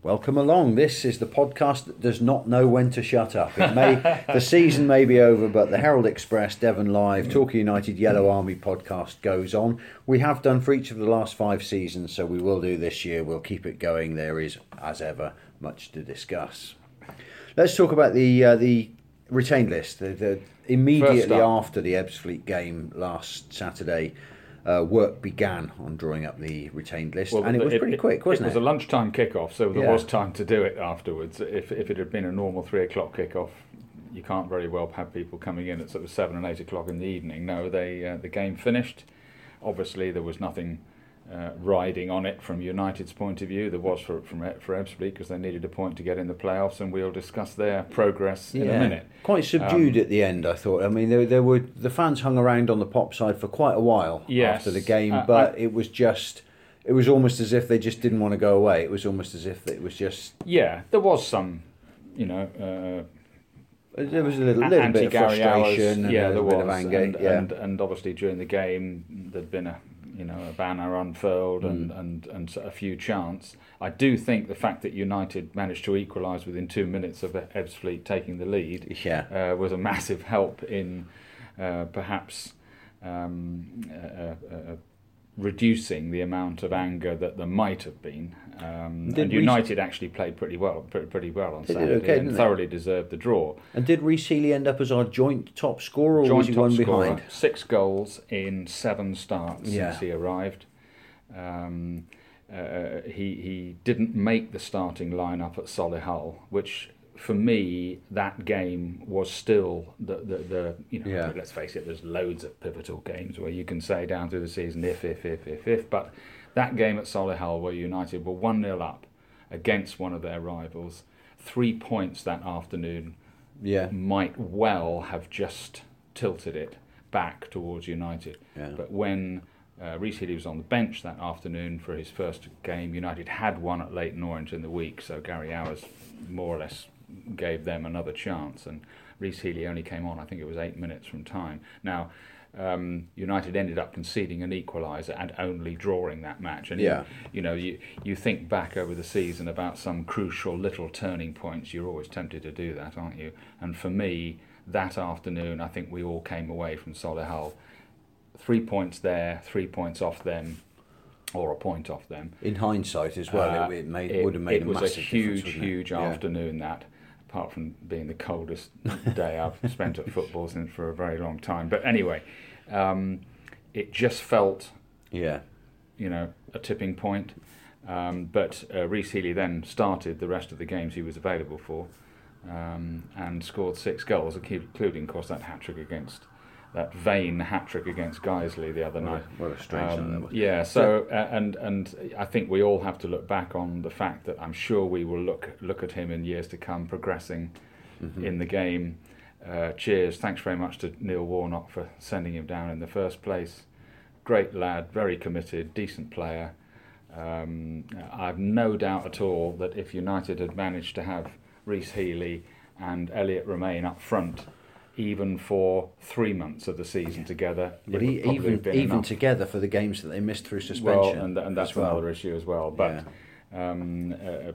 Welcome along. This is the podcast that does not know when to shut up. It may the season may be over, but the Herald Express, Devon Live, Torquay United, Yellow Army podcast goes on. We have done for each of the last five seasons, so we will do this year. We'll keep it going. There is, as ever, much to discuss. Let's talk about the uh, the retained list. The, the immediately after the Ebbsfleet game last Saturday uh, work began on drawing up the retained list, well, and it was it, pretty quick, wasn't it? It was a lunchtime kickoff, so there yeah. was time to do it afterwards. If, if it had been a normal three o'clock kickoff, you can't very well have people coming in at sort of seven and eight o'clock in the evening. No, they uh, the game finished. Obviously, there was nothing uh, riding on it from United's point of view. There was for from for Ebbsfleet because they needed a point to get in the playoffs, and we'll discuss their progress in a minute. Quite subdued um, at the end, I thought. I mean, there, there were the fans hung around on the pop side for quite a while yes, after the game, uh, but I, it was just. It was almost as if they just didn't want to go away. It was almost as if it was just. Yeah, there was some, you know, uh, there was a little, little bit of frustration hours. yeah, there was, of anger. And, yeah. and, and obviously during the game there'd been a you know, a banner unfurled and, mm. and, and a few chants. I do think the fact that United managed to equalise within two minutes of Ebbsfleet taking the lead yeah. uh, was a massive help in uh, perhaps um, uh, uh, reducing the amount of anger that there might have been. Um, and United actually played pretty well, pretty well on Saturday, okay, and thoroughly they? deserved the draw. And did Rhys Healey end up as our joint top scorer, or joint was he one scorer, behind? Six goals in seven starts yeah. since he arrived. Um, uh, he he didn't make the starting lineup at Solihull, which for me, that game was still the the, the you know. Yeah. Let's face it. There's loads of pivotal games where you can say down through the season if if if if if. But that game at Solihull where United were one 0 up against one of their rivals, three points that afternoon. Yeah. Might well have just tilted it back towards United. Yeah. But when uh, Rhys Healey was on the bench that afternoon for his first game. United had won at Leyton Orient in the week, so Gary Owers more or less gave them another chance. And Rhys Healey only came on, I think it was eight minutes from time. Now, um, United ended up conceding an equaliser and only drawing that match. And yeah. you, you know, you you think back over the season about some crucial little turning points. You're always tempted to do that, aren't you? And for me, that afternoon, I think we all came away from Solihull. Three points there, three points off them, or a point off them. In hindsight, as well, uh, it, it, made, it, would have made it a was a huge, huge afternoon. That apart from being the coldest day I've spent at football since for a very long time. But anyway, um, it just felt, yeah, you know, a tipping point. Um, but uh, Rhys Healey then started the rest of the games he was available for um, and scored six goals, including, of course, that hat trick against that vain hat trick against Guiseley the other night. What a strange um. Yeah, so uh, and and I think we all have to look back on the fact that I'm sure we will look look at him in years to come progressing mm-hmm. in the game. Uh, cheers! Thanks very much to Neil Warnock for sending him down in the first place. Great lad, very committed, decent player. Um, I've no doubt at all that if United had managed to have Rhys Healey and Elliot Romain up front even for three months of the season together. But he, even even enough. together for the games that they missed through suspension. Well, and, and that's well. another issue as well. But yeah. um, a, a,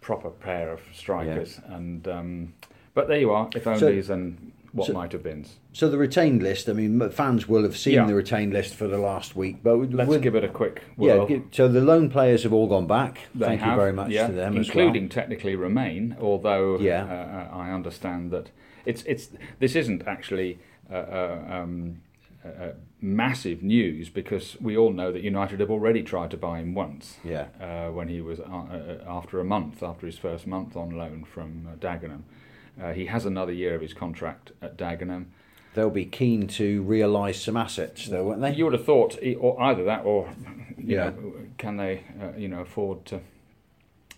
proper pair of strikers, yeah. and um, but there you are. If only so, and what so, might have been. So the retained list. I mean, fans will have seen yeah. the retained list for the last week, but let's we'll, give it a quick. Whirl. Yeah. So the loan players have all gone back. They Thank have, you very much yeah, to them, including well. technically Romain. Although yeah. Uh, uh, I understand that it's it's this isn't actually uh, uh, um, uh, massive news because we all know that United have already tried to buy him once. Yeah. Uh, when he was uh, after a month, after his first month on loan from Dagenham, he has another year of his contract at Dagenham. They'll be keen to realise some assets, though, won't they? You would have thought, or either that, or yeah, know, can they, you know, afford to uh,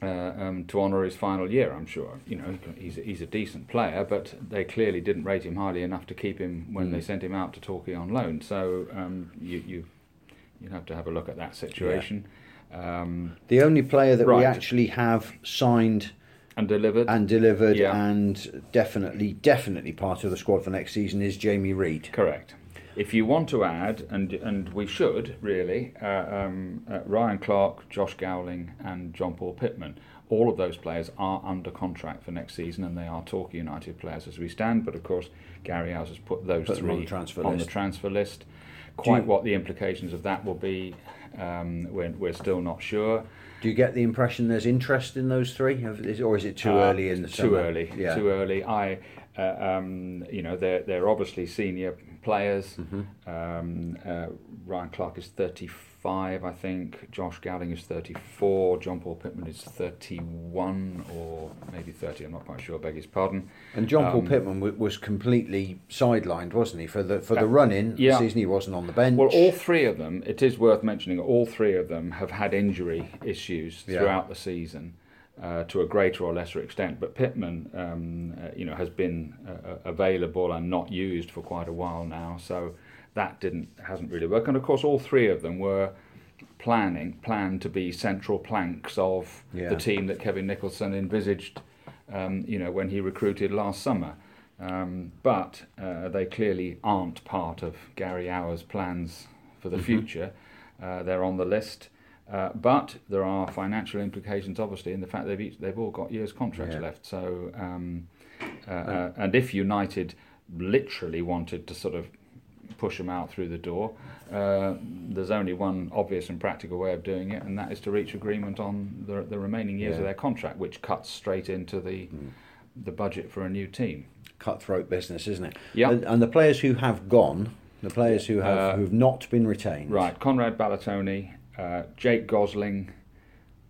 um, to honour his final year. I'm sure. You know, he's he's a decent player, but they clearly didn't rate him highly enough to keep him when mm. they sent him out to Torquay on loan. So um, you you you have to have a look at that situation. Yeah. Um, the only player that right. we actually have signed and delivered and delivered yeah. and definitely definitely part of the squad for next season is Jamie Reid. Correct. If you want to add, and and we should really, uh, um, uh, Ryan Clark, Josh Gowling, and John Paul Pittman. All of those players are under contract for next season, and they are Torquay United players as we stand. But of course, Gary Owers has put those Put three on the transfer on list. the transfer list. Quite you- what the implications of that will be, um, we're, we're still not sure. Do you get the impression there's interest in those three, or is it too Uh, early in the too summer? early Yeah. too early i uh, um, you know they're they're obviously senior players Mm-hmm. um, uh, Ryan Clark is 35 I think Josh Gowling is 34 John Paul Pittman is 31 or maybe 30 I'm not quite sure beg his pardon And John Paul Um, Pittman w- was completely sidelined, wasn't he? For the for the Uh, run in yeah. season, he wasn't on the bench. Well, all three of them, it is worth mentioning, all three of them have had injury issues Yeah. throughout the season. Uh, to a greater or lesser extent, but Pittman, um, uh, you know, has been uh, uh, available and not used for quite a while now, so that didn't hasn't really worked. And of course, all three of them were planning planned to be central planks of Yeah. the team that Kevin Nicholson envisaged, um, you know, when he recruited last summer. Um, but uh, they clearly aren't part of Gary Owers' plans for the future. Uh, they're on the list, uh, but there are financial implications, obviously, in the fact they've each, they've all got years contracts Yeah. left. So, um, uh, uh, and if United literally wanted to sort of push them out through the door, uh, there's only one obvious and practical way of doing it, and that is to reach agreement on the, the remaining years Yeah. of their contract, which cuts straight into the the budget for a new team. cutthroat business, isn't it? Yeah. And, and the players who have gone, the players who have Uh, who've not been retained. Right, Conrad Balatoni, uh, Jake Gosling.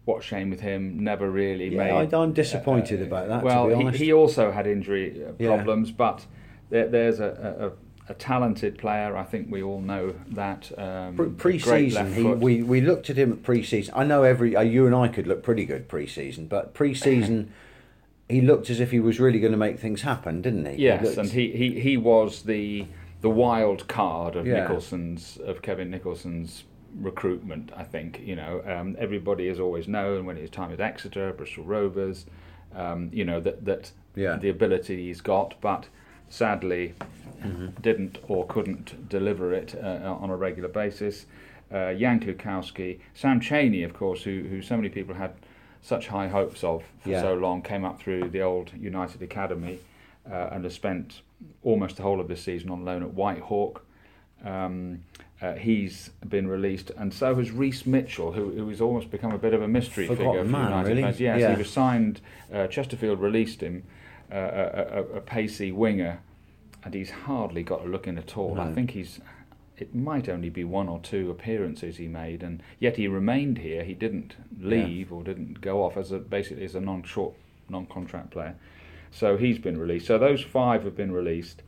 What shame with him? Never really Yeah, made. I, I'm disappointed uh, about that. well, to be he, he also had injury uh, Yeah. problems, but there, there's a, a, a talented player. I think we all know that. Um, Pre- a great Pre-season, he, we we looked at him at pre-season. I know every uh, you and I could look pretty good pre-season, but pre-season, he looked as if he was really going to make things happen, didn't he? Yes, looked- and he, he, he was the the wild card of Yeah. Nicholson's of Kevin Nicholson's recruitment. I think you know um, everybody has always known when his time at Exeter, Bristol Rovers, um, you know that that Yeah. the ability he's got, but sadly Mm-hmm. didn't or couldn't deliver it uh, on a regular basis. Uh, Jan Klukowski, Sam Cheney, of course, who who so many people had such high hopes of for Yeah. so long, came up through the old United Academy uh, and has spent almost the whole of this season on loan at Whitehawk. Um, uh, he's been released, and so has Reese Mitchell, who, who has almost become a bit of a mystery Forgotten figure for man, United really. fans. Yes, Yeah. he was signed. Uh, Chesterfield released him, uh, a, a, a pacey winger, and he's hardly got a look in at all. I think he's. It might only be one or two appearances he made, and yet he remained here. He didn't leave or didn't go off as a basically as a non-short, non-contract player. So he's been released. So those five have been released.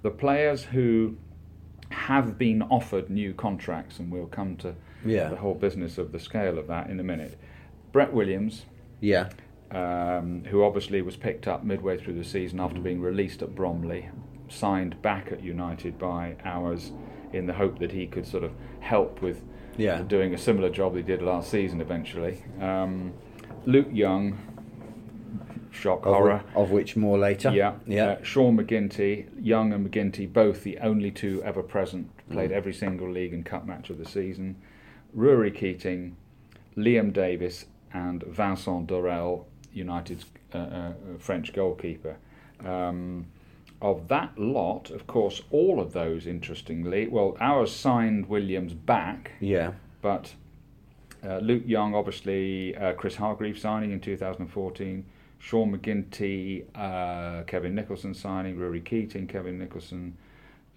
The players who have been offered new contracts, and we'll come to Yeah. the whole business of the scale of that in a minute. Brett Williams, yeah, um, who obviously was picked up midway through the season after Mm-hmm. being released at Bromley, signed back at United by Owers in the hope that he could sort of help with Yeah. doing a similar job he did last season eventually. Um, Luke Young, shock of, horror. of which more later. Yeah, yeah. Uh, Sean McGinty, Young and McGinty, both the only two ever present, played Mm. every single league and cup match of the season. Rory Keating, Liam Davis, and Vincent Dorel, United's uh, uh, French goalkeeper. Um, of that lot, of course, all of those, interestingly, well, Owers signed Williams back, yeah. but uh, Luke Young, obviously, uh, Chris Hargreaves signing in 2014, Sean McGinty, uh, Kevin Nicholson signing, Rory Keating, Kevin Nicholson,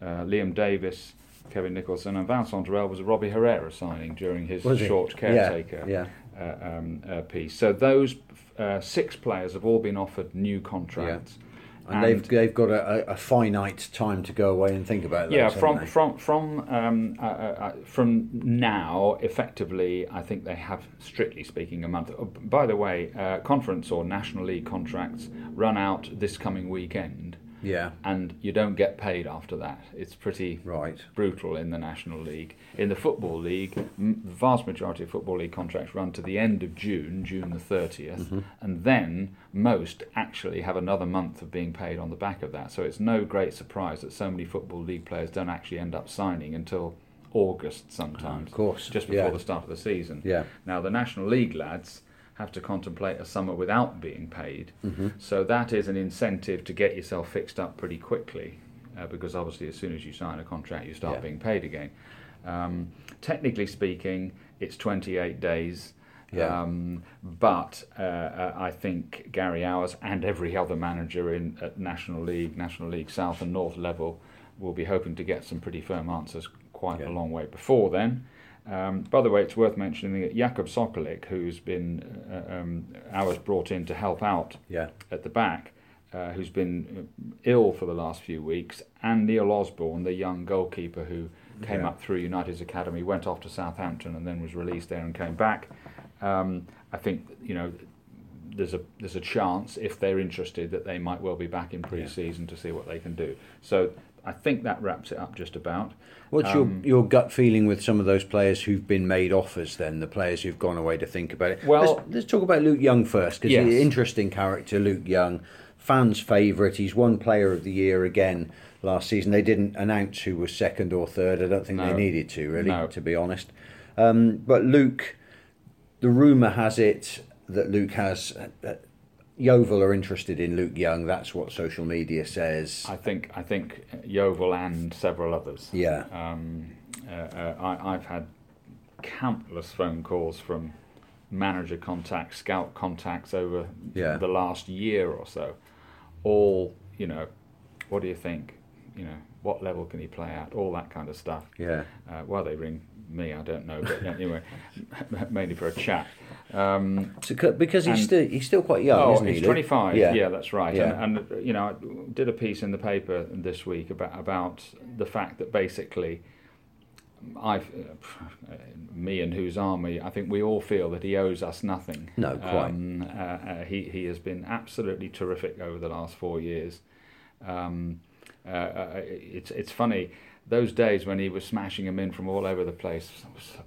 uh, Liam Davis, Kevin Nicholson, and Vincent Dorel was a Robbie Herrera signing during his Was short Yeah, caretaker yeah. Uh, um, uh, piece. So those uh, six players have all been offered new contracts. And, they've they've got a, a, finite time to go away and think about that. yeah, from from from um, uh, uh, uh, from now, effectively, I think they have, strictly speaking, a month. Oh, by the way, uh, conference or national league contracts run out this coming weekend. Yeah. and you don't get paid after that. It's pretty Right. brutal in the National League. In the Football League, the vast majority of Football League contracts run to the end of June, June the 30th, mm-hmm. and then most actually have another month of being paid on the back of that. So it's no great surprise that so many Football League players don't actually end up signing until August sometimes, Of course. just before yeah. the start of the season. Yeah. Now, the National League lads have to contemplate a summer without being paid. Mm-hmm. So that is an incentive to get yourself fixed up pretty quickly, uh, because obviously, as soon as you sign a contract, you start Yeah. being paid again. Um, technically speaking, it's 28 days. Yeah. Um, but uh, uh, I think Gary Owers and every other manager in at National League, National League South and North level will be hoping to get some pretty firm answers quite Yeah. a long way before then. Um, by the way, it's worth mentioning that Jakub Sokolik, who's been uh, um, Owers brought in to help out Yeah. at the back, uh, who's been uh, ill for the last few weeks, and Neil Osborne, the young goalkeeper who came Yeah. up through United's academy, went off to Southampton, and then was released there and came back. Um, I think you know there's a there's a chance if they're interested that they might well be back in pre-season to see what they can do. So I think that wraps it up just about. What's Um, your your gut feeling with some of those players who've been made offers? Then the players who've gone away to think about it. Well- let's, let's talk about Luke Young first because Yes. he's an interesting character. Luke Young, fans' favourite. He's won Player of the Year again last season. They didn't announce who was second or third. I don't think No. they needed to really, No. to be honest. Um, but Luke, the rumour has it that Luke has. Yeovil are interested in Luke Young. That's what social media says. I think I think Yeovil and several others. Yeah. Um, uh, uh, I, I've had countless phone calls from manager contacts, scout contacts over Yeah. the last year or so. All you know, what do you think? You know, what level can he play at? All that kind of stuff. Yeah. Uh, why they ring me, I don't know. But anyway, mainly for a chat. Um, So, because he's And- still he's still quite young, oh, isn't he? he's 25. Yeah, yeah that's right. Yeah. And, and you know, I did a piece in the paper this week about about the fact that basically, I, uh, me and whose army, I think we all feel that he owes us nothing. No, quite. Um, uh, uh, he he has been absolutely terrific over the last four years. Um, uh, uh, it's it's funny those days when he was smashing them in from all over the place.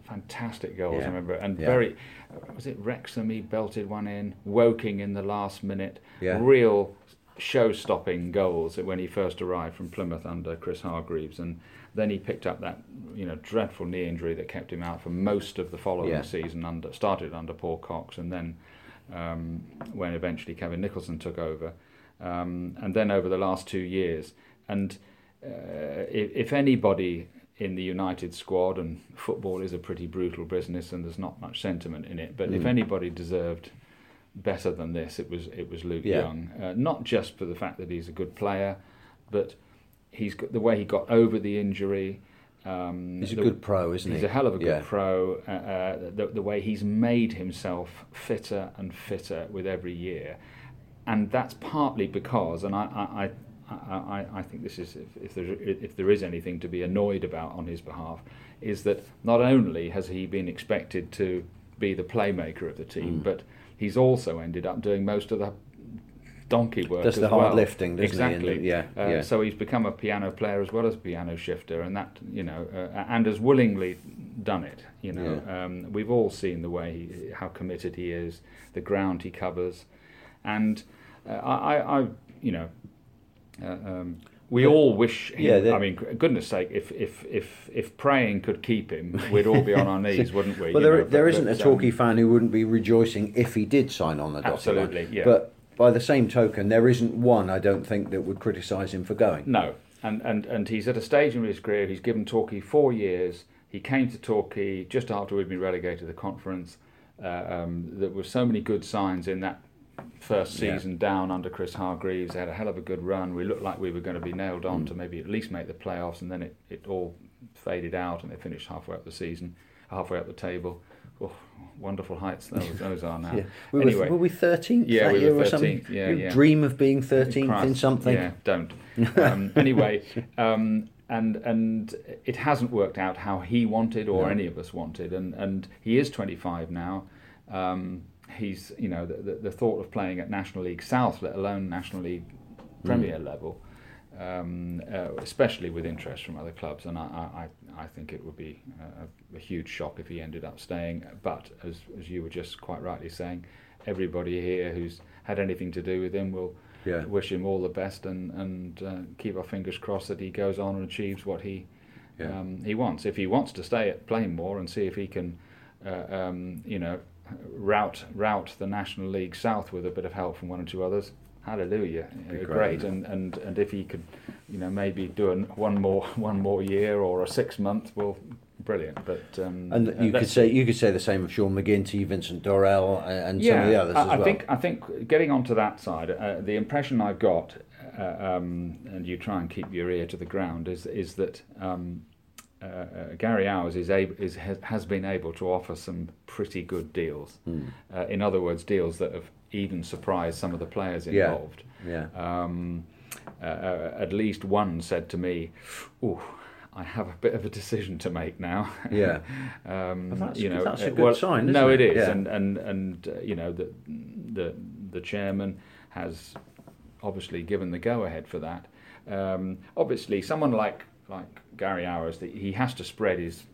Fantastic goals, Yeah. I remember, and Yeah. very was it Wrexham? He belted one in, Woking in the last minute. Yeah. Real show-stopping goals when he first arrived from Plymouth under Chris Hargreaves, and then he picked up that you know dreadful knee injury that kept him out for most of the following season. Under started under Paul Cox, and then um, when eventually Kevin Nicholson took over, um, and then over the last two years. And uh, if, if anybody in the United squad, and football is a pretty brutal business, and there's not much sentiment in it, but if Mm. anybody deserved better than this, it was it was Luke Yeah. Young. Uh, not just for the fact that he's a good player, but he's got the way he got over the injury. Um, He's a the- good pro, isn't He's he? He's a hell of a good Yeah. pro. Uh, uh, the, the way he's made himself fitter and fitter with every year, and that's partly because, and I, I, I, I, I think this is if, if there if there is anything to be annoyed about on his behalf, is that not only has he been expected to be the playmaker of the team, Mm. but he's also ended up doing most of the donkey work. Does the hard well. lifting, doesn't he? Exactly. the- yeah, Uh, yeah. So he's become a piano player as well as a piano shifter, and that you know, uh, and has willingly done it. You know, um, we've all seen the way he, how committed he is, the ground he covers, and uh, I, I, you know, uh, um, we all wish. Him, Yeah, the- I mean, goodness sake, if if if if praying could keep him, we'd all be on our knees, wouldn't we? Well, there, know, there but, isn't a but, um, fan who wouldn't be rejoicing if he did sign on the dotted Absolutely, line. yeah. But by the same token, there isn't one I don't think that would criticise him for going. No, and, and and he's at a stage in his career. He's given Torquay four years. He came to Torquay just after we'd been relegated to the conference. Uh, um, there were so many good signs in that first Yeah. season down under Chris Hargreaves. They had a hell of a good run. We looked like we were going to be nailed on Mm. to maybe at least make the playoffs, and then it, it all faded out, and they finished halfway up the season, halfway up the table. Oh, wonderful heights those, those are now. Yeah. We anyway, were, were we 13th Yeah, that we were year or something? 13th, yeah, You yeah. Dream of being 13th in something? Yeah, don't. Um, anyway, um, and and it hasn't worked out how he wanted or No. any of us wanted, and and he is 25 now. Um, he's you know the, the the thought of playing at National League South, let alone National League Premier level. um, uh, especially with interest from other clubs. And I, I, I think it would be a, a, huge shock if he ended up staying. But as, as you were just quite rightly saying, everybody here who's had anything to do with him will yeah. wish him all the best and, and uh, keep our fingers crossed that he goes on and achieves what he yeah. um, he wants. If he wants to stay at Plainmoor and see if he can, uh, um, you know, route route the National League south with a bit of help from one or two others, hallelujah, great. great. And, and and if he could, you know, maybe do an, one more one more year or a six month, well, brilliant. But um, and you could say you could say the same of Sean McGinty, Vincent Dorel, and yeah, some of the others I, as I well. think I think getting onto that side, uh, the impression I've got, uh, um, and you try and keep your ear to the ground, is is that. Um, uh, uh, Gary Owers is, able, is has, has, been able to offer some pretty good deals. Mm. in other words, deals that have even surprised some of the players involved. Yeah. yeah. Um, uh, at least one said to me, "Oh, I have a bit of a decision to make now. Yeah, um, well, that's, you know, that's a good well, sign. no, it, it is, yeah. and and and uh, you know the the the chairman has obviously given the go ahead for that. Um, obviously, someone like like Gary Owers, he has to spread his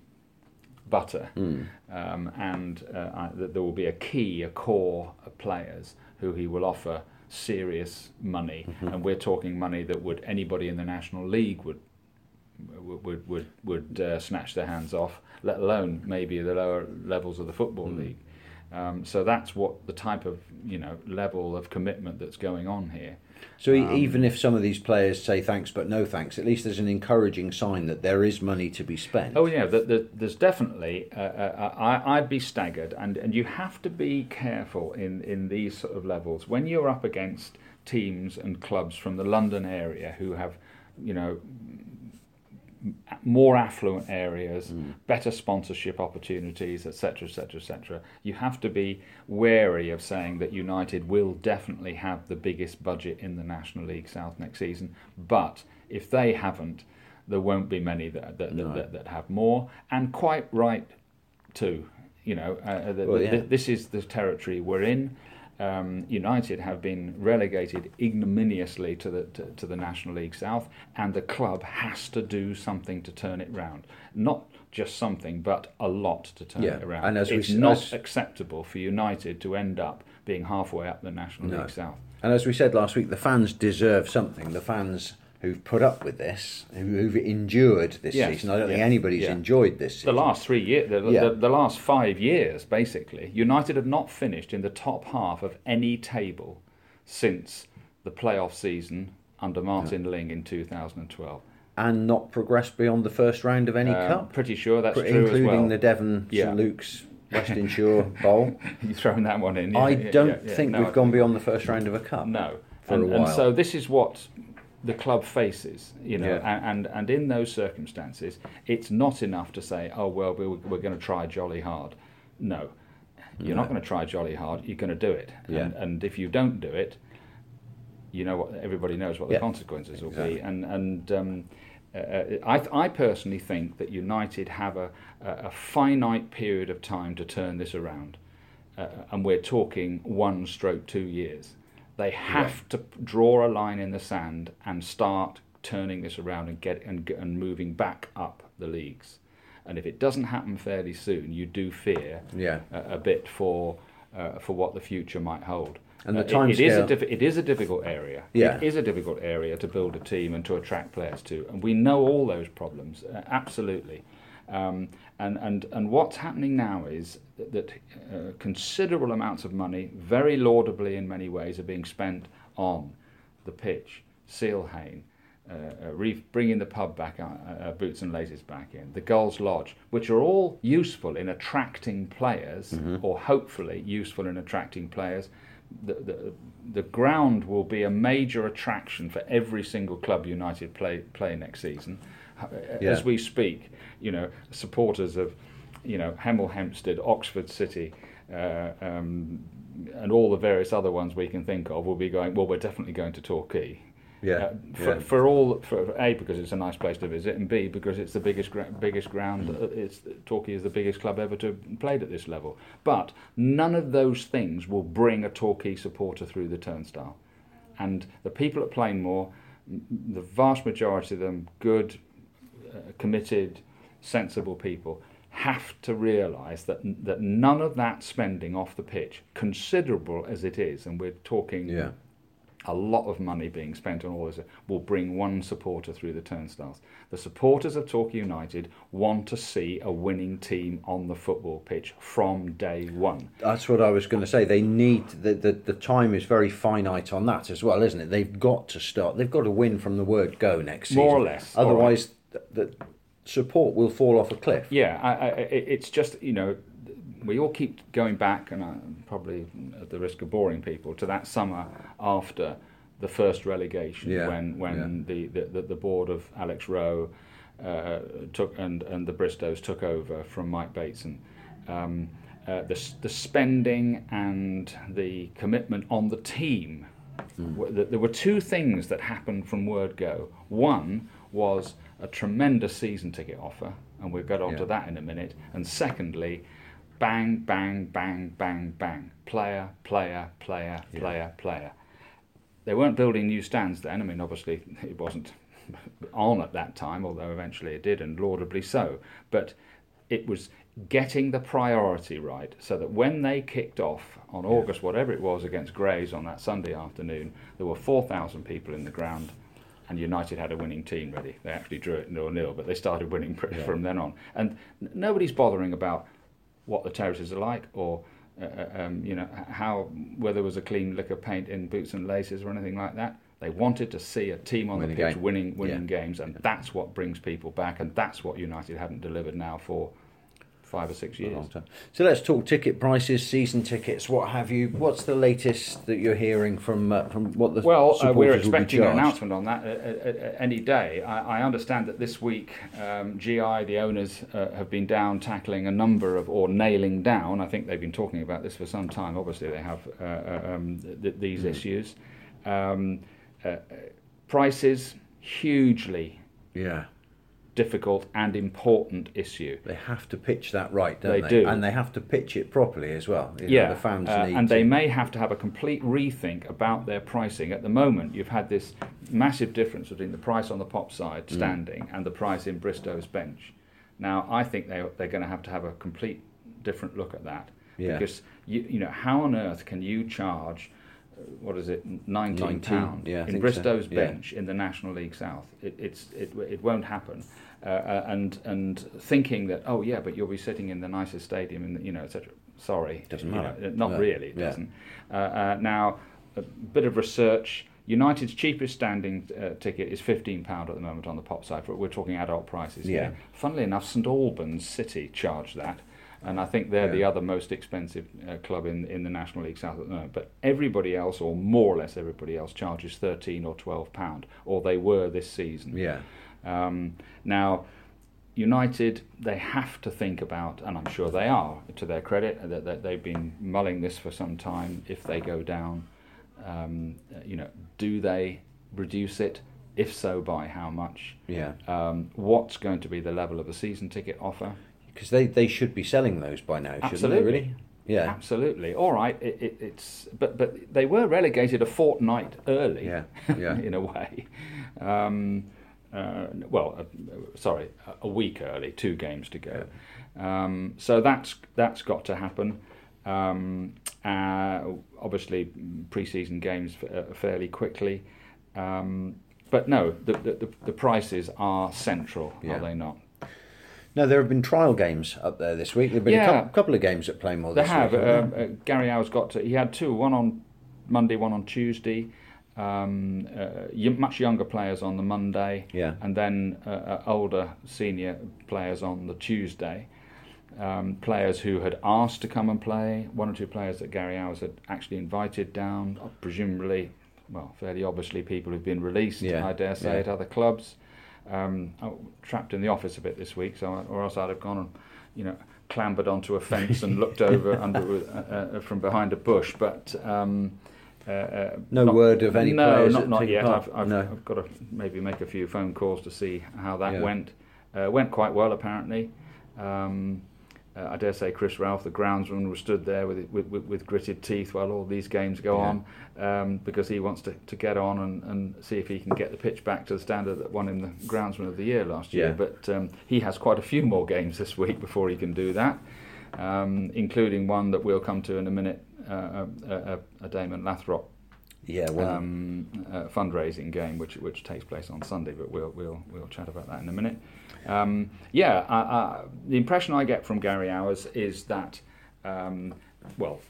butter, mm. um, and uh, I, there will be a key, a core of players who he will offer serious money, mm-hmm. and we're talking money that would anybody in the National League would would would would uh, snatch their hands off, let alone maybe the lower levels of the football mm. league. Um, so that's what the type of you know level of commitment that's going on here. So um, even if some of these players say thanks but no thanks, at least there's an encouraging sign that there is money to be spent. Oh yeah, the, the, there's definitely. Uh, uh, I, I'd be staggered, and, and you have to be careful in, in these sort of levels when you're up against teams and clubs from the London area who have, you know, more affluent areas, mm. better sponsorship opportunities, etc., etc., etc. You have to be wary of saying that United will definitely have the biggest budget in the National League South next season, but if they haven't, there won't be many that that, no. that, that, have more, and quite right too. You know, uh, the, well, yeah. the, this is the territory we're in um, United have been relegated ignominiously to the to, to, the National League South, and the club has to do something to turn it round. Not just something, but a lot to turn yeah. it around. And as it's we, not as, acceptable for United to end up being halfway up the National no. League South. And as we said last week, the fans deserve something. The fans who've put up with this, who've endured this yes, season. I don't think anybody's yeah. enjoyed this. Season. The last three years, the, yeah. the, the, last five years, basically, United have not finished in the top half of any table since the playoff season under Martin Ling in 2012. And not progressed beyond the first round of any uh, cup. Pretty sure that's true including well. the Devon St Luke's Western Shore Bowl. You're throwing that one in? I don't think no, we've gone beyond the first round of a cup. No. For and, a while. and so this is what the club faces, you know, yeah. and, and, in those circumstances, it's not enough to say, oh well, we're, we're going to try jolly hard. No, you're no. not going to try jolly hard. You're going to do it, yeah. and, and if you don't do it, you know what everybody knows what the yeah. consequences will exactly. be, and and. Um, uh, I, I personally think that United have a, a, finite period of time to turn this around, uh, and we're talking one stroke two years. They have yeah. to draw a line in the sand and start turning this around and get and, and moving back up the leagues. And if it doesn't happen fairly soon, you do fear yeah. a, a bit for uh, for what the future might hold. And the time uh, it, it, is a diff- it is a difficult area. Yeah. It is a difficult area to build a team and to attract players to, and we know all those problems uh, absolutely. Um, and, and, and what's happening now is that, that uh, considerable amounts of money, very laudably in many ways, are being spent on the pitch, Seal Hayne, uh, uh, bringing the pub back, uh, uh, Boots and Laces back in, the Gulls Lodge, which are all useful in attracting players, mm-hmm. or hopefully useful in attracting players. The, the, the ground will be a major attraction for every single club United play, play next season. Yeah. As we speak, you know, supporters of, you know, Hemel Hempstead, Oxford City, uh, um, and all the various other ones we can think of will be going. Well, we're definitely going to Torquay. Yeah, uh, for, yeah. for all for a because it's a nice place to visit, and b because it's the biggest biggest ground. Mm. It's Torquay is the biggest club ever to have played at this level. But none of those things will bring a Torquay supporter through the turnstile, and the people at Plainmoor the vast majority of them, good, uh, committed, sensible people, have to realise that that none of that spending off the pitch, considerable as it is, and we're talking Yeah. a lot of money being spent on all this, will bring one supporter through the turnstiles. The supporters of Torquay United want to see a winning team on the football pitch from day one. That's what I was going to say. They need the, the the time is very finite on that as well, isn't it? They've got to start. They've got to win from the word go next season. More or less, Otherwise, the support will fall off a cliff. Yeah, I, I, it's just you know, we all keep going back, and I, probably at the risk of boring people, to that summer after the first relegation, Yeah, when when the, the, the the board of Alex Rowe uh, took and and the Bristows took over from Mike Bateson. Um, uh, the the spending and the commitment on the team. w- th- There were two things that happened from word go. One was a tremendous season ticket offer, and we'll get onto Yeah. that in a minute. And secondly, bang, bang, bang, bang, bang. Player, player, player, player, player. They weren't building new stands then. I mean, obviously, it wasn't on at that time, although eventually it did, and laudably so. But it was getting the priority right so that when they kicked off on August, whatever it was, against Grays on that Sunday afternoon, there were 4,000 people in the ground. And United had a winning team ready. They actually drew it nil nil, but they started winning pr- from then on. And n- nobody's bothering about what the terraces are like or uh, uh, um, you know how whether there was a clean lick of paint in boots and laces or anything like that. They wanted to see a team on Win the pitch game. winning winning games, and that's what brings people back, and that's what United haven't delivered now for five or six years. So let's talk ticket prices, season tickets, what have you. What's the latest that you're hearing from uh, from what the Well, uh, we're expecting an announcement on that uh, uh, uh, any day. I, I understand that this week um, GI, the owners, uh, have been down tackling a number of, or nailing down, I think they've been talking about this for some time. Obviously, they have um, th- these Hmm. issues. Um, prices, hugely Yeah, difficult and important issue. they have to pitch that right, don't They they? do. and they have to pitch it properly as well. You know, yeah, the fans uh, need and to. they may have to have a complete rethink about their pricing. At the moment, you've had this massive difference between the price on the pop side Mm. standing and the price in Bristow's bench. Now, I think they they're going to have to have a complete different look at that Yeah. because you you know how on earth can you charge uh, what is it nineteen 19, pound yeah, in think so, Bristow's yeah. bench in the National League South? It, it's it it won't happen. Uh, uh, and and thinking that oh yeah, but you'll be sitting in the nicest stadium in the, you know etc. Sorry, Doesn't you matter. know, not No. really. It Yeah. doesn't. Uh, uh, now, a bit of research. United's cheapest standing uh, ticket is fifteen pound at the moment on the pop side. For we're talking adult prices. Yeah. Here. Funnily enough, St Albans City charge that, and I think they're the other most expensive uh, club in in the National League South at the moment. But everybody else, or more or less everybody else, charges thirteen or twelve pound, or they were this season. yeah, Um, now, United, they have to think about, and I'm sure they are, to their credit, that, that they've been mulling this for some time. If they go down, um, uh, you know, do they reduce it? If so, by how much? yeah. Um, what's going to be the level of a season ticket offer? Because they, they should be selling those by now, shouldn't Absolutely. they? Really? Yeah, Absolutely. All right. It, it, it's but but they were relegated a fortnight early. Yeah, yeah. in a way. Um, uh, well, uh, sorry, a- week early, two games to go. Um, so that's that's got to happen. Um, uh, obviously, pre-season games f- uh, fairly quickly. Um, but no, the, the, the, prices are central, Yeah. are they not? No, there have been trial games up there this week. There have been Yeah. a couple, couple of games at Plainmoor They this have. week. haven't Um, uh, Gary Owers got to, he had two, one on Monday, one on Tuesday. Um, uh, much younger players on the Monday, Yeah. and then uh, uh, older senior players on the Tuesday. Um, players who had asked to come and play. One or two players that Gary Owers had actually invited down, uh, presumably, well, fairly obviously people who've been released, Yeah, I dare say, yeah. at other clubs. Um, I'm trapped in the office a bit this week, so I- or else I'd have gone and, you know, clambered onto a fence and looked over under uh, uh, from behind a bush. But um, uh, uh, No not- word of any no, not, not yet. I've, I've, No. I've got to maybe make a few phone calls to see how that Yeah. went. Uh, went quite well apparently. Um, Uh, I dare say Chris Ralph, the groundsman, was stood there with, with, with, with gritted teeth while all these games go Yeah. on um, because he wants to, to get on and, and see if he can get the pitch back to the standard that won him the groundsman of the year last year. Yeah. But um, he has quite a few more games this week before he can do that, um, including one that we'll come to in a minute, a, a, a Damon Lathrope Yeah, well, um, uh, fundraising game, which which takes place on Sunday. But we'll we'll we'll chat about that in a minute. Um, yeah, uh, uh, the impression I get from Gary Owers is that, um, well,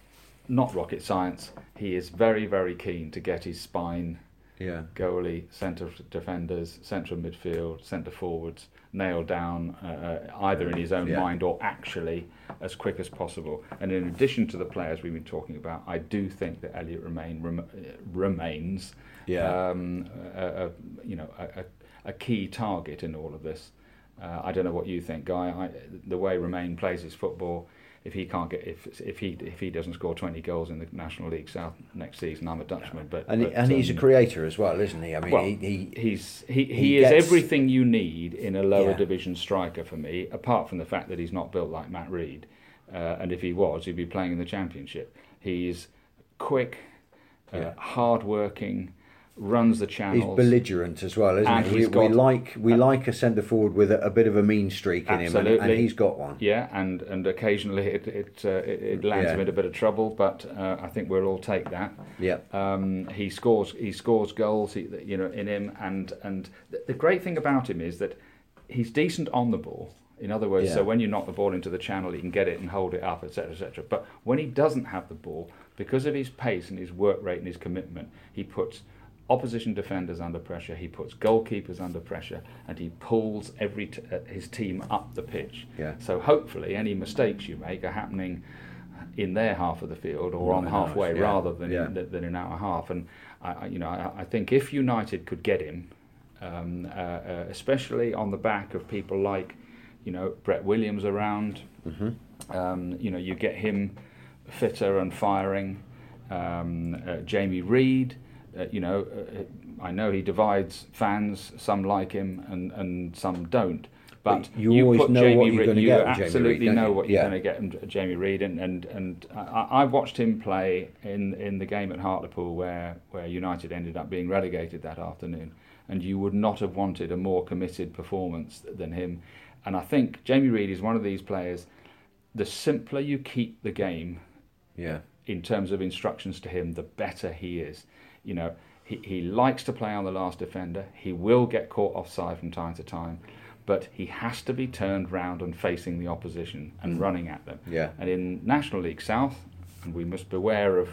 not rocket science. He is very very keen to get his spine, yeah, goalie, centre defenders, central midfield, centre forwards nailed down uh, uh, either in his own Yeah. mind or actually as quick as possible. And in addition to the players we've been talking about, I do think that Elliot Romain rem- uh, remains yeah. um, a, a, you know a, a, a key target in all of this. Uh, I don't know what you think, Guy. I, the way Romain plays his football, if he can't get if if he if he doesn't score twenty goals in the National League South next season, I'm a Dutchman. But and but, and he's a um, creator as well, isn't he? I mean, well, he, he He's he, he, he is gets- everything you need in a lower Yeah. division striker for me, apart from the fact that he's not built like Matt Reed. Uh, and if he was, he'd be playing in the championship. He's quick, uh, Yeah. hard-working, runs the channel. He's belligerent as well, isn't he? We, he's we got- like we like a centre forward with a, a bit of a mean streak in him, and, and he's got one. Yeah, and, and occasionally it it, uh, it, it lands Yeah. him in a bit of trouble, but uh, I think we'll all take that. Yeah, Um, he scores he scores goals, he, you know, in him, and and the, the great thing about him is that he's decent on the ball. In other words, Yeah. so when you knock the ball into the channel, he can get it and hold it up, etc., etc. But when he doesn't have the ball, because of his pace and his work rate and his commitment, he puts opposition defenders under pressure. He puts goalkeepers under pressure, and he pulls every t- uh, his team up the pitch. Yeah. So hopefully, any mistakes you make are happening in their half of the field or on nice, halfway yeah, rather than yeah. in, than in our half. And I, I- you know, I, I think if United could get him, um, uh, uh, especially on the back of people like, you know, Brett Williams around, Mm-hmm. um, you know, you get him fitter and firing. Um, uh, Jamie Reid, uh, you know, uh, I know he divides fans. Some like him and, and some don't. But, But you always put know Jamie what you're Reed- gonna you get absolutely Reed, know you? what you're Yeah. going to get in Jamie Reid, and and and I, I watched him play in in the game at Hartlepool where where United ended up being relegated that afternoon, and you would not have wanted a more committed performance than him. And I think Jamie Reid is one of these players. The simpler you keep the game yeah, in terms of instructions to him, the better he is. You know, he, he likes to play on the last defender. He will get caught offside from time to time, but he has to be turned round and facing the opposition and running at them. yeah, And in National League South, and we must beware of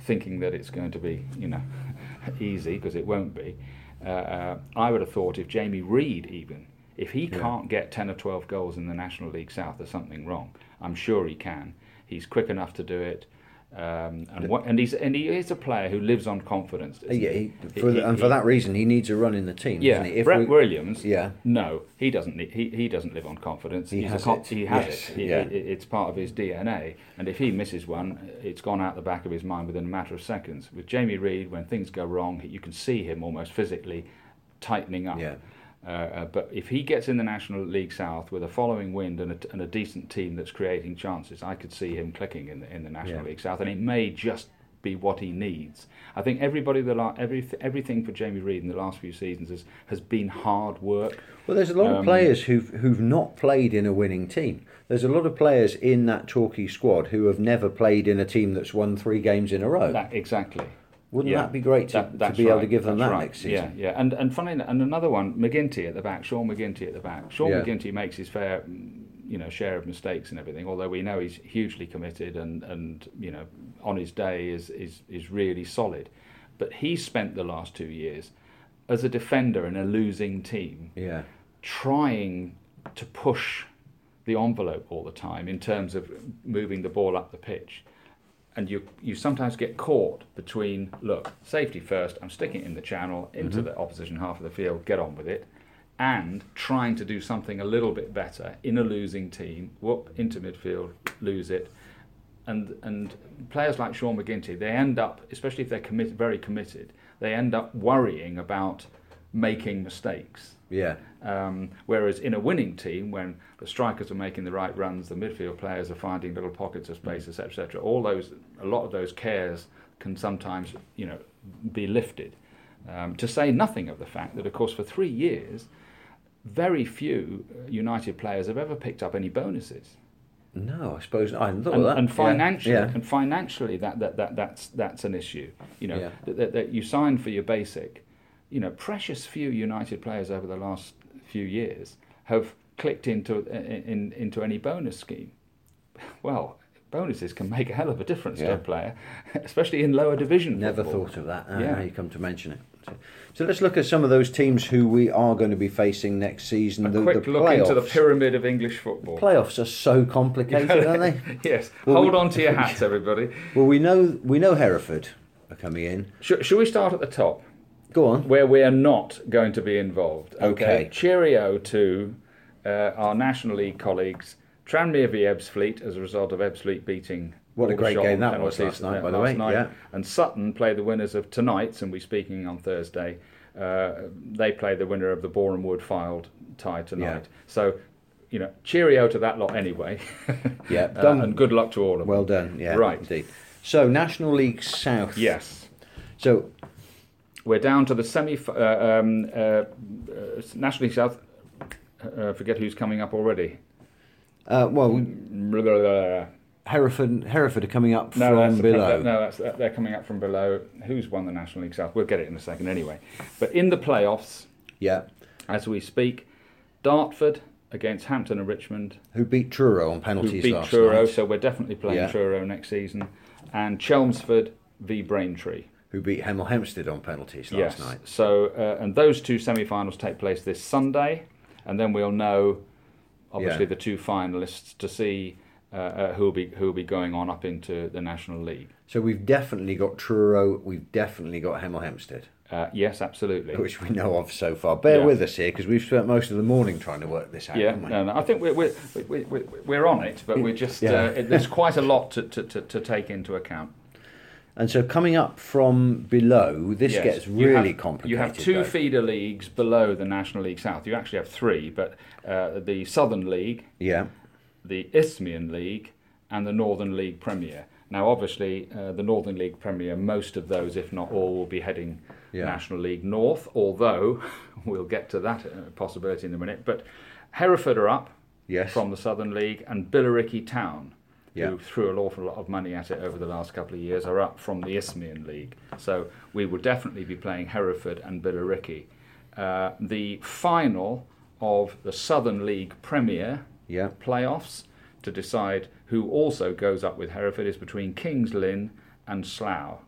thinking that it's going to be, you know, easy because it won't be. Uh, uh, I would have thought if Jamie Reid even, if he Yeah. can't get 10 or 12 goals in the National League South, there's something wrong. I'm sure he can. He's quick enough to do it. Um, and, what, and he's and he is a player who lives on confidence. isn't yeah. he? For, He- and he- for that reason, he needs a run in the team. yeah, doesn't he? If Brett we- Williams. yeah, No, he doesn't. Need, he he doesn't live on confidence. He He's has a it. He has Yes, it. He- yeah. it- It's part of his DNA. And if he misses one, it's gone out the back of his mind within a matter of seconds. With Jamie Reid, when things go wrong, you can see him almost physically tightening up. yeah, Uh, uh, but if he gets in the National League South with a following wind and a, and a decent team that's creating chances, I could see him clicking in the in the National Yeah. League South, and it may just be what he needs. I think everybody the la- every, everything for Jamie Reid in the last few seasons has, has been hard work. Well, there's a lot of Um, players who've who've not played in a winning team. There's a lot of players in that Torquay squad who have never played in a team that's won three games in a row. That exactly. Wouldn't yeah. that be great to, That- to be able to give them that right. next season? Yeah, yeah, and and funny, and another one, McGinty at the back, Sean McGinty at the back. Sean Yeah. McGinty makes his fair, mm, you know, share of mistakes and everything. Although we know he's hugely committed and and you know, on his day is is is really solid. But he spent the last two years as a defender in a losing team, Yeah, trying to push the envelope all the time in terms of moving the ball up the pitch. And you, you sometimes get caught between, look, safety first, I'm sticking it in the channel into mm-hmm. the opposition half of the field, get on with it, and trying to do something a little bit better in a losing team, whoop, into midfield, lose it. And, and players like Sean McGinty, they end up, especially if they're commit, very committed, they end up worrying about making mistakes Yeah. Um, whereas in a winning team, when the strikers are making the right runs, the midfield players are finding little pockets of space, etc., etc., all those, a lot of those cares can sometimes, you know, be lifted. Um, to say nothing of the fact that, of course, for three years, very few United players have ever picked up any bonuses. No, I suppose I and, and Yeah, financially, yeah. and financially, that, that, that that's that's an issue. You know Yeah. that, that, that you sign for your basic. You know, precious few United players over the last few years have clicked into in, into any bonus scheme. Well, bonuses can make a hell of a difference to a player, especially in lower division. Never football. thought of that. Uh, Yeah. Now you come to mention it. So, so let's look at some of those teams who we are going to be facing next season. A the, quick the look into the pyramid of English football. Playoffs are so complicated, aren't they? yes, Well, hold we- on to your hats, everybody. Well, we know we know Hereford are coming in. Should we start at the top? Go on. where we are not going to be involved. Okay. Cheerio to uh, our National League colleagues. Tranmere v Ebbsfleet as a result of Ebbsfleet beating. What a great game that was last night, uh, by the way, night. yeah. And Sutton play the winners of tonight's, and we're speaking on Thursday. Uh, they play the winner of the Boreham Wood Fylde tie tonight. So, you know, cheerio to that lot anyway. Yeah, Uh, done. and good luck to all of them. Well done. Yeah, Right. Indeed. So National League South. Yes. So We're down to the semi uh, um, uh, uh, National League South. Uh, forget who's coming up already. uh, well, we- Blah, blah, blah. Hereford Hereford are coming up No, from the- below. no, that's, they're coming up from below. Who's won the National League South? We'll get it in a second anyway. But in the playoffs, Yeah. as we speak, Dartford against Hampton and Richmond, Who beat Truro on penalties. who beat last Truro, night? so we're definitely playing Yeah. Truro next season, and Chelmsford v Braintree. Who beat Hemel Hempstead on penalties last yes. night? So, uh, and those two semi-finals take place this Sunday, and then we'll know, obviously, Yeah. the two finalists to see uh, uh, who'll be who'll be going on up into the National League. So we've definitely got Truro. We've definitely got Hemel Hempstead, Uh, yes, absolutely. which we know of so far. Bear Yeah. with us here because we've spent most of the morning trying to work this out. Yeah, we? no, no, I think we're, we're, we're, we're, we're on it, but we're just, Yeah. uh, it, there's quite a lot to, to, to, to take into account. And so coming up from below, this Yes, gets you really have- complicated. You have two though. feeder leagues below the National League South. You actually have three, but uh, the Southern League, Yeah, the Isthmian League, and the Northern League Premier. Now, obviously, uh, the Northern League Premier, most of those, if not all, will be heading Yeah. National League North, although we'll get to that uh, possibility in a minute. But Hereford are up yes. from the Southern League, and Billericay Town, Yeah. who threw an awful lot of money at it over the last couple of years, are up from the Isthmian League. So we will definitely be playing Hereford and Billericay. Uh, the final of the Southern League Premier yeah, playoffs to decide who also goes up with Hereford is between Kings Lynn and Slough.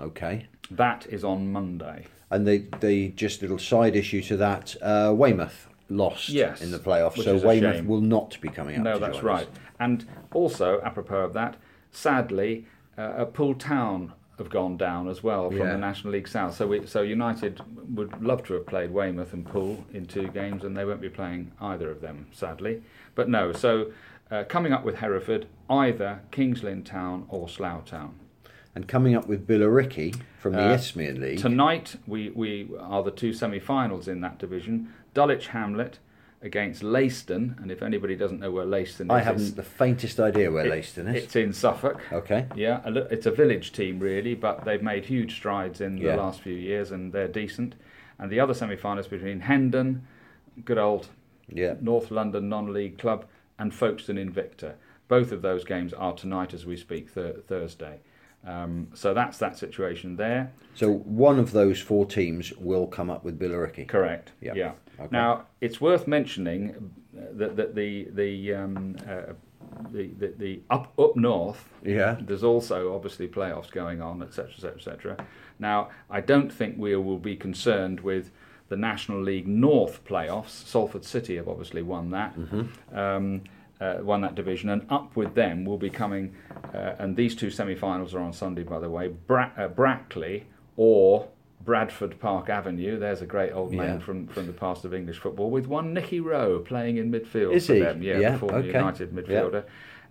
okay. That is on Monday. And they, they just a little side issue to that. Uh, Weymouth lost Yes, in the playoffs, so Weymouth will not be coming up. No, that's right. And also, apropos of that, sadly, uh, Poole Town have gone down as well from Yeah. the National League South. So, we, so United would love to have played Weymouth and Poole in two games, and they won't be playing either of them, sadly. But no, so uh, coming up with Hereford, either Kings Lynn Town or Slough Town. And coming up with Billericay from the Uh, Isthmian League. Tonight, we, we are the two semi finals in that division Dulwich Hamlet against Leiston, and if anybody doesn't know where Leiston is, I haven't the faintest idea where it- Leiston is. It's in Suffolk. Okay. Yeah, it's a village team really, but they've made huge strides in Yeah. the last few years, and they're decent. And the other semi-finals between Hendon, good old Yeah. North London non-league club, and Folkestone Invicta. Both of those games are tonight as we speak, th- Thursday. Um, so that's that situation there. So one of those four teams will come up with Billericay. Correct. Yeah. Yeah. Okay. Now it's worth mentioning that, that the the, um, uh, the the the up up north. Yeah. There's also obviously playoffs going on, etc., etc., etc. Now I don't think we will be concerned with the National League North playoffs. Salford City have obviously won that. Um, uh, won that division, and up with them will be coming. Uh, and these two semi-finals are on Sunday, by the way. Bra- uh, Brackley or Bradford Park Avenue. There's a great old Yeah. name from, from the past of English football, with one Nicky Rowe playing in midfield Is for he? them. Yeah, Yeah, the former okay. United midfielder.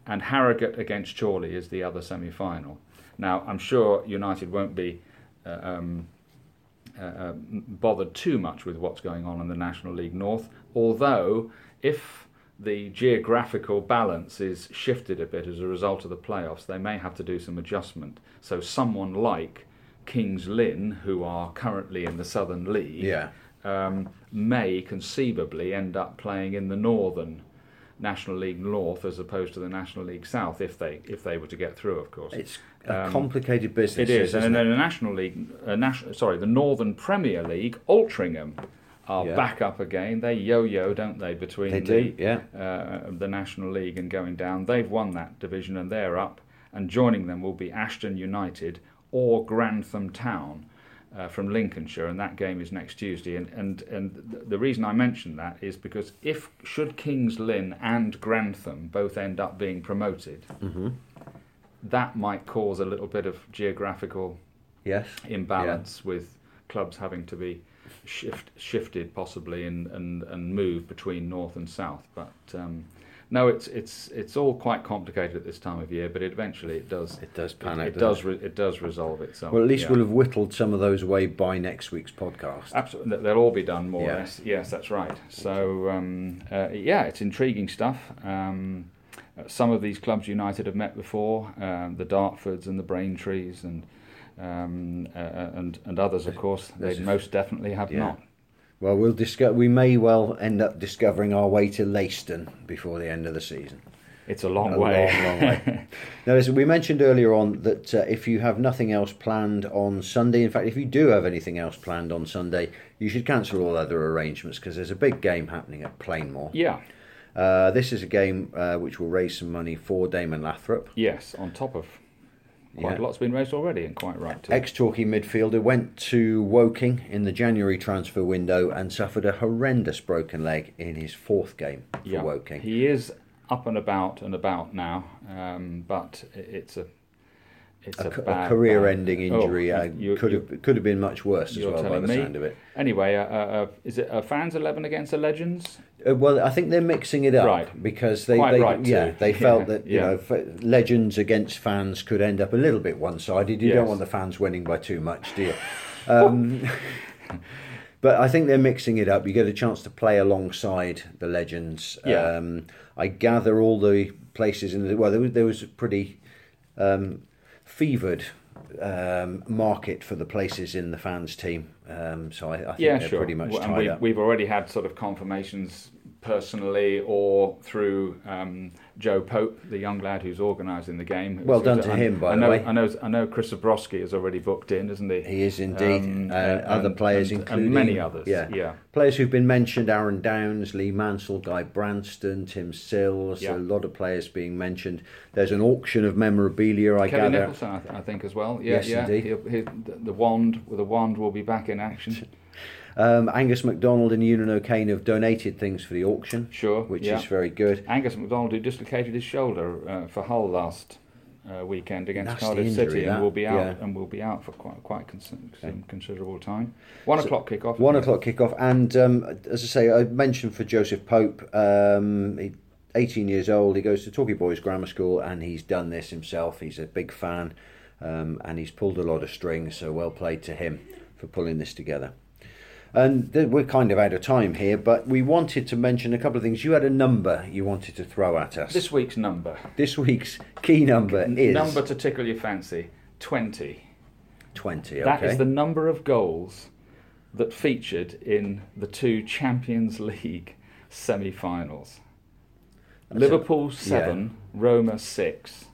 And Harrogate against Chorley is the other semi-final. Now, I'm sure United won't be uh, um, uh, bothered too much with what's going on in the National League North. Although, if the geographical balance is shifted a bit as a result of the playoffs, they may have to do some adjustment. So, someone like Kings Lynn, who are currently in the Southern League, Yeah. um, may conceivably end up playing in the Northern National League North as opposed to the National League South if they if they were to get through, of course. It's a Um, complicated business. It is, and then the National League, uh, national, sorry, the Northern Premier League, Altrincham, are Yeah. back up again. They yo-yo, don't they, between They the do, yeah. uh, the National League and going down. They've won that division and they're up. And joining them will be Ashton United or Grantham Town uh, from Lincolnshire, and that game is next Tuesday. And and and th- the reason I mention that is because if should Kings Lynn and Grantham both end up being promoted, Mm-hmm. that might cause a little bit of geographical Yes. imbalance with clubs having to be shift, shifted possibly and, and, and move between north and south. But um, no, it's it's it's all quite complicated at this time of year. But it, eventually it does It does pan it, it doesn't re- it does resolve itself. Well, at least yeah. we'll have whittled some of those away by next week's podcast. Absolutely, they'll all be done more Yeah. or less. Yes, that's right. So um, uh, yeah, it's intriguing stuff. Um, uh, some of these clubs United have met before, um, the Dartfords and the Braintrees and um, uh, and and others, of course. They most definitely have Yeah. not. Well, we'll discuss. We may well end up discovering our way to Leiston before the end of the season. It's a long A way. long, long way. Now, listen, we mentioned earlier on that uh, if you have nothing else planned on Sunday, in fact, if you do have anything else planned on Sunday, you should cancel all other arrangements because there's a big game happening at Plainmoor. yeah. Uh, this is a game uh, which will raise some money for Damon Lathrope. Yes. On top of quite Yeah. a lot's been raised already, and quite right too. Ex Torquay midfielder went to Woking in the January transfer window and suffered a horrendous broken leg in his fourth game for yeah. Woking. He is up and about and about now, um, but it's a it's a, a, a career-ending injury Oh, uh, you- could have could have been much worse as well by the me? sound of it. Anyway, uh, uh, uh, is it a fans eleven against the legends? Uh, well, I think they're mixing it up Right. because they, Quite they right yeah too. they felt Yeah, that you yeah. know f- legends against fans could end up a little bit one-sided. You don't want the fans winning by too much, do you? Um, but I think they're mixing it up. You get a chance to play alongside the legends. Yeah. Um, I gather all the places in the well, there was, there was a pretty um, fevered um, market for the places in the fans team. Um, so I, I think Yeah, they're sure. pretty much Well, and tied we, up. we've already had sort of confirmations personally or through um, Joe Pope, the young lad who's organising the game. Well done I- to him, by I the know, way. I know, I know. Chris Zebroski is already booked in, isn't he? He is indeed, Um, uh, and- other players and- including and many others. Yeah, yeah. players who've been mentioned: Aaron Downs, Lee Mansell, Guy Branston, Tim Sills. Yeah. A lot of players being mentioned. There's an auction of memorabilia. I Kevin gather. Nicholson, I, th- I think, as well. Yeah, Yes, yeah. indeed. He'll, he, the, the wand, the wand will be back in action. Um, Angus MacDonald and Eunan O'Kane have donated things for the auction, Sure. which yeah. is very good. Angus MacDonald, who dislocated his shoulder uh, for Hull last uh, weekend against Nasty Cardiff injury, City, that, and will be out yeah. and will be out for quite quite cons- some considerable time. One o'clock kickoff. One o'clock kickoff, and um, as I say, I mentioned for Joseph Pope. Um, he, 18 years old, he goes to Torquay Boys Grammar School, and he's done this himself. He's a big fan, um, and he's pulled a lot of strings. So well played to him for pulling this together. And th- we're kind of out of time here, but we wanted to mention a couple of things. You had a number you wanted to throw at us. This week's number. This week's key number N- is number to tickle your fancy. Twenty. 20. That is the number of goals that featured in the two Champions League semi-finals. Liverpool a- seven, Roma six,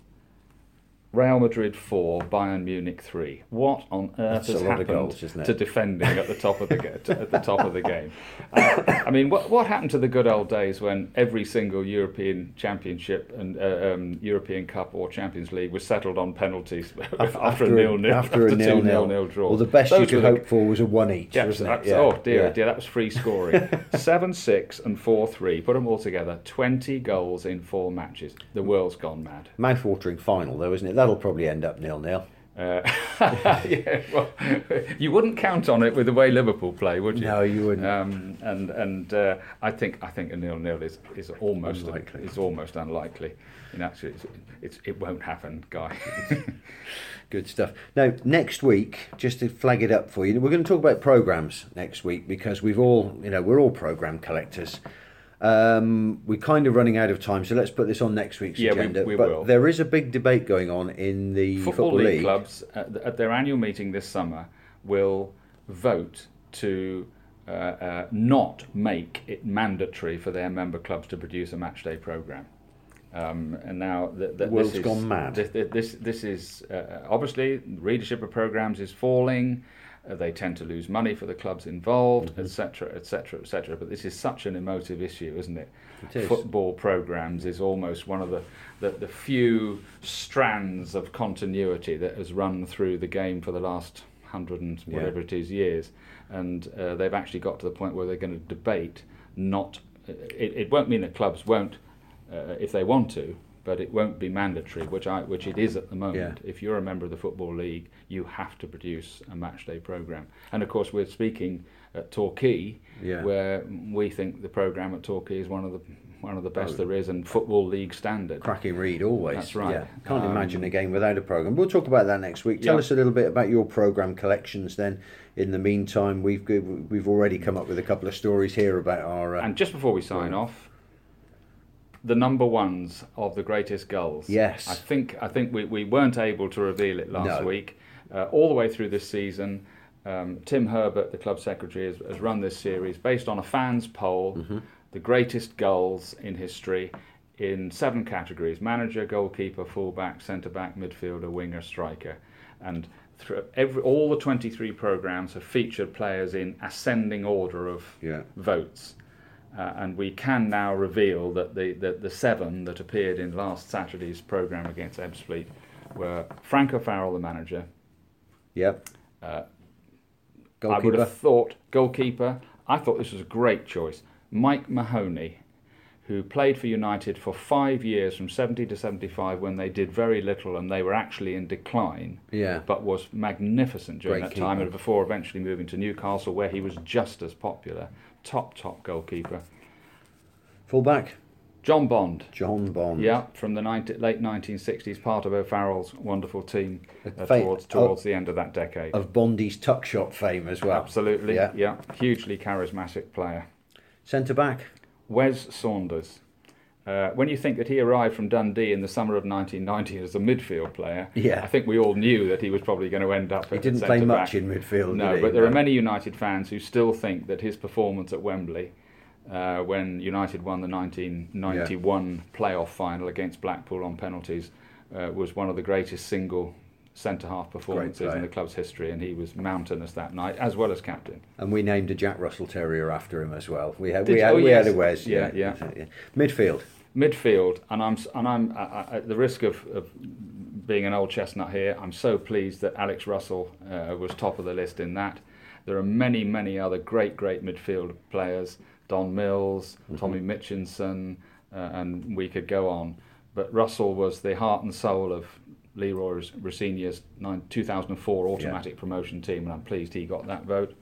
Real Madrid four, Bayern Munich three. What on earth That's a has happened goals, isn't it? to defending at the top of the at the top of the game? Uh, I mean, what what happened to the good old days when every single European Championship and uh, um, European Cup or Champions League was settled on penalties after, a nil nil after a two nil nil nil draw? Well, the best you could hope for was a one each, yeah, wasn't it? that's- Oh dear, yeah. dear, that was free scoring. Seven six and four three. Put them all together. Twenty goals in four matches. The world's gone mad. Mouth-watering final, though, isn't it? That'll probably end up nil-nil. Uh, yeah, well, you wouldn't count on it with the way Liverpool play, would you? No, you wouldn't. Um, and and uh, I think I think a nil nil is, is almost Unlikely. is almost unlikely. In actually, it's, it's, it won't happen, guy. Good stuff. Now, next week, just to flag it up for you, we're going to talk about programs next week because we've all, you know, we're all program collectors. Um, we're kind of running out of time, so let's put this on next week's Yeah, agenda. we but will. there is a big debate going on in the Football, Football, League, League. clubs at, at their annual meeting this summer will vote to uh, uh, not make it mandatory for their member clubs to produce a match day program. Um, and now th- th- The world's is, gone mad. This, this, this is uh, obviously readership of programs is falling. Uh, they tend to lose money for the clubs involved, etc., etc., etc. But this is such an emotive issue, isn't it? It is. Football programs is almost one of the, the, the few strands of continuity that has run through the game for the last hundred and Yeah. whatever it is years, and uh, they've actually got to the point where they're going to debate not. It, it won't mean that clubs won't, uh, if they want to, but it won't be mandatory, which I which it is at the moment. Yeah. If you're a member of the football league, you have to produce a match day program, and of course we're speaking at Torquay, Yeah. where we think the program at Torquay is one of the one of the best Oh. there is, and football league standard. Cracking read always. That's right. Yeah. Can't Um, imagine a game without a program. We'll talk about that next week. Tell Yeah. us a little bit about your program collections. Then, in the meantime, we've we've already come up with a couple of stories here about our. Uh, And just before we sign off, the number ones of the greatest goals. Yes. I think I think we, we weren't able to reveal it last No. week. Uh, all the way through this season, um, Tim Herbert, the club secretary, has, has run this series based on a fans poll, Mm-hmm. the greatest goals in history in seven categories: manager, goalkeeper, fullback, centre back, midfielder, winger, striker, and. Through every, all the 23 programs have featured players in ascending order of yeah. votes. Uh, and we can now reveal that the, the, the seven that appeared in last Saturday's programme against Ebbsfleet were Frank O'Farrell, the manager. Yep. Uh, I would have thought goalkeeper. I thought this was a great choice. Mike Mahoney, who played for United for five years from 70 to 75 when they did very little and they were actually in decline, Yeah. but was magnificent during Great that time and before eventually moving to Newcastle where he was just as popular. Top, top goalkeeper. Fullback. John Bond. John Bond. Yeah, from the 90, late 1960s, part of O'Farrell's wonderful team uh, Fa- towards, oh, towards the end of that decade. Of Bondy's tuck shot fame as well. Absolutely, Yeah. yeah. Hugely charismatic player. Centre back. Wes Saunders. Uh, when you think that he arrived from Dundee in the summer of 1990 as a midfield player, Yeah. I think we all knew that he was probably going to end up. He didn't play much in midfield. No, but there are many United fans who still think that his performance at Wembley, uh, when United won the 1991 playoff final against Blackpool on penalties, uh, was one of the greatest single centre half performances in the club's history, and he was mountainous that night, as well as captain. And we named a Jack Russell Terrier after him as well. We had Did we had, Oh, we yes. had a Wes. Yeah, yeah. yeah. Midfield. Midfield, and I'm and I'm I- I- at the risk of, of being an old chestnut here. I'm so pleased that Alex Russell uh, was top of the list in that. There are many, many other great, great midfield players: Don Mills, Tommy Mitchinson, uh, and we could go on. But Russell was the heart and soul of Leroy Rosenior's nine, 2004 automatic promotion team, and I'm pleased he got that vote.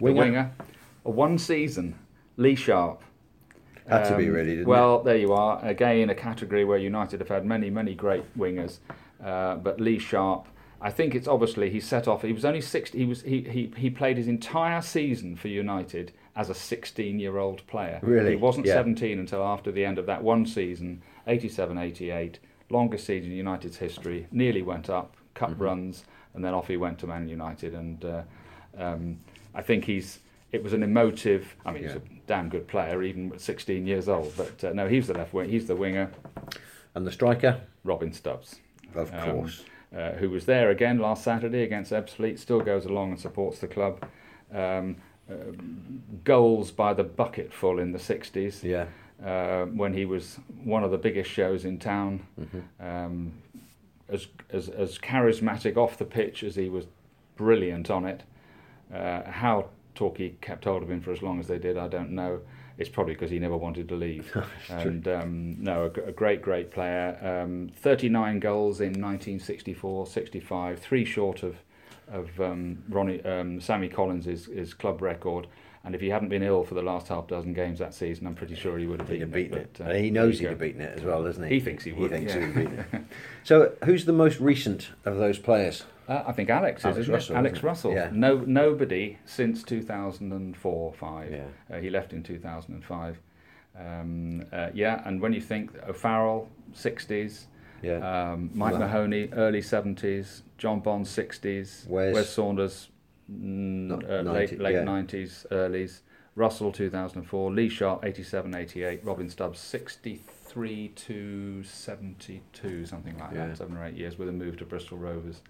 Winger. The winger, a one season, Lee Sharpe. Had to be Um, really, didn't well, there you are. Again, a category where United have had many, many great wingers. Uh, but Lee Sharpe, I think it's obviously he set off. He was only 60. He was he, he, he played his entire season for United as a 16-year-old player. Really? He wasn't Yeah. 17 until after the end of that one season, 87-88, longest season in United's history. Nearly went up, cup Mm-hmm. runs, and then off he went to Man United. And uh, um, I think he's. It was an emotive. I mean, he's a damn good player, even at 16 years old. But uh, no, he's the left wing. He's the winger, And the striker, Robin Stubbs, of Um, course. uh, who was there again last Saturday against Ebbsfleet. Still goes along and supports the club. Um, uh, goals by the bucketful in the 60s Yeah. Uh, when he was one of the biggest shows in town. Mm-hmm. Um, as, as, as charismatic off the pitch as he was brilliant on it. Uh, how Torquay kept hold of him for as long as they did, I don't know. it's probably because he never wanted to leave. and um, no, a, a, great, great player. Um, 39 goals in 1964, 65, three short of of um, Ronnie um, Sammy Collins' his club record. And if he hadn't been ill for the last half dozen games that season, I'm pretty sure he would have beaten, beaten it. But, uh, he knows he'd have beaten it as well, doesn't he? He thinks he would. He thinks yeah. he would beat it. so, who's the most recent of those players? Uh, I think Alex, Alex is, Russell. Alex Russell. Yeah. No, nobody since 2004 5. Yeah. Uh, he left in 2005. Um, uh, yeah, and when you think O'Farrell, 60s, Yeah. um, Mike Mahoney, early 70s, John Bond, 60s, Wes- Saunders, mm, Not- uh, 90, late, late yeah. 90s, earlys, Russell, 2004, Lee Sharpe, 87, 88, Robin Stubbs, 63 to 72, something like Yeah. that, seven or eight years with a move to Bristol Rovers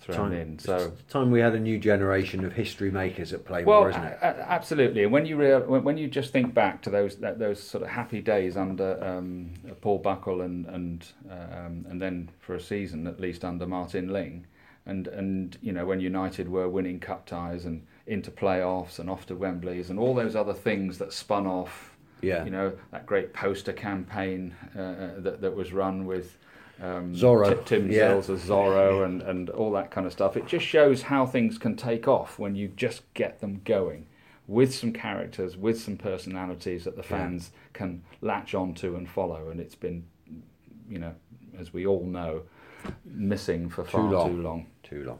thrown Time, in. So. time we had a new generation of history makers at Plainmoor, Well, isn't it? a- a- absolutely. And when you real, when, when you just think back to those that, those sort of happy days under um, Paul Buckle and and um, and then for a season at least under Martin Ling, and and you know when United were winning cup ties and into playoffs and off to Wembley's and all those other things that spun off. Yeah. You know that great poster campaign uh, uh, that that was run with. Um, Zorro. Ti- Tim Yeah. Zills as Zorro and, and all that kind of stuff. It just shows how things can take off when you just get them going with some characters, with some personalities that the fans can latch onto and follow. And it's been, you know, as we all know, missing for far long. too long. Too long.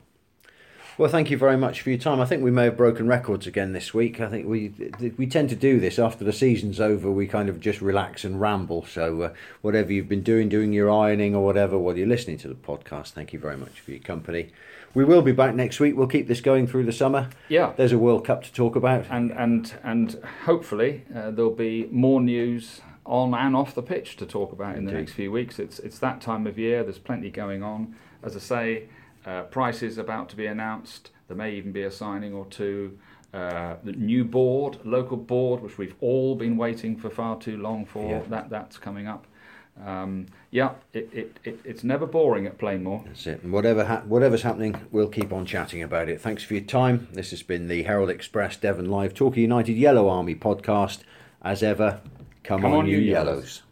Well, thank you very much for your time. I think we may have broken records again this week. I think we we tend to do this after the season's over. We kind of just relax and ramble. So, uh, whatever you've been doing, doing your ironing or whatever, while you're listening to the podcast, thank you very much for your company. We will be back next week. We'll keep this going through the summer. Yeah. There's a World Cup to talk about. And and and hopefully uh, there'll be more news on and off the pitch to talk about in the next few weeks. It's it's that time of year. There's plenty going on. As I say, uh, prices about to be announced. There may even be a signing or two. Uh, the new board, local board, which we've all been waiting for far too long for. Yeah. That that's coming up. Um, yeah, it, it, it, it's never boring at Plainmoor. That's it. And whatever ha- whatever's happening, we'll keep on chatting about it. Thanks for your time. This has been the Herald Express Devon Live Torquay United Yellow Army podcast. As ever, come, Come on, on, you yellows. Yellows.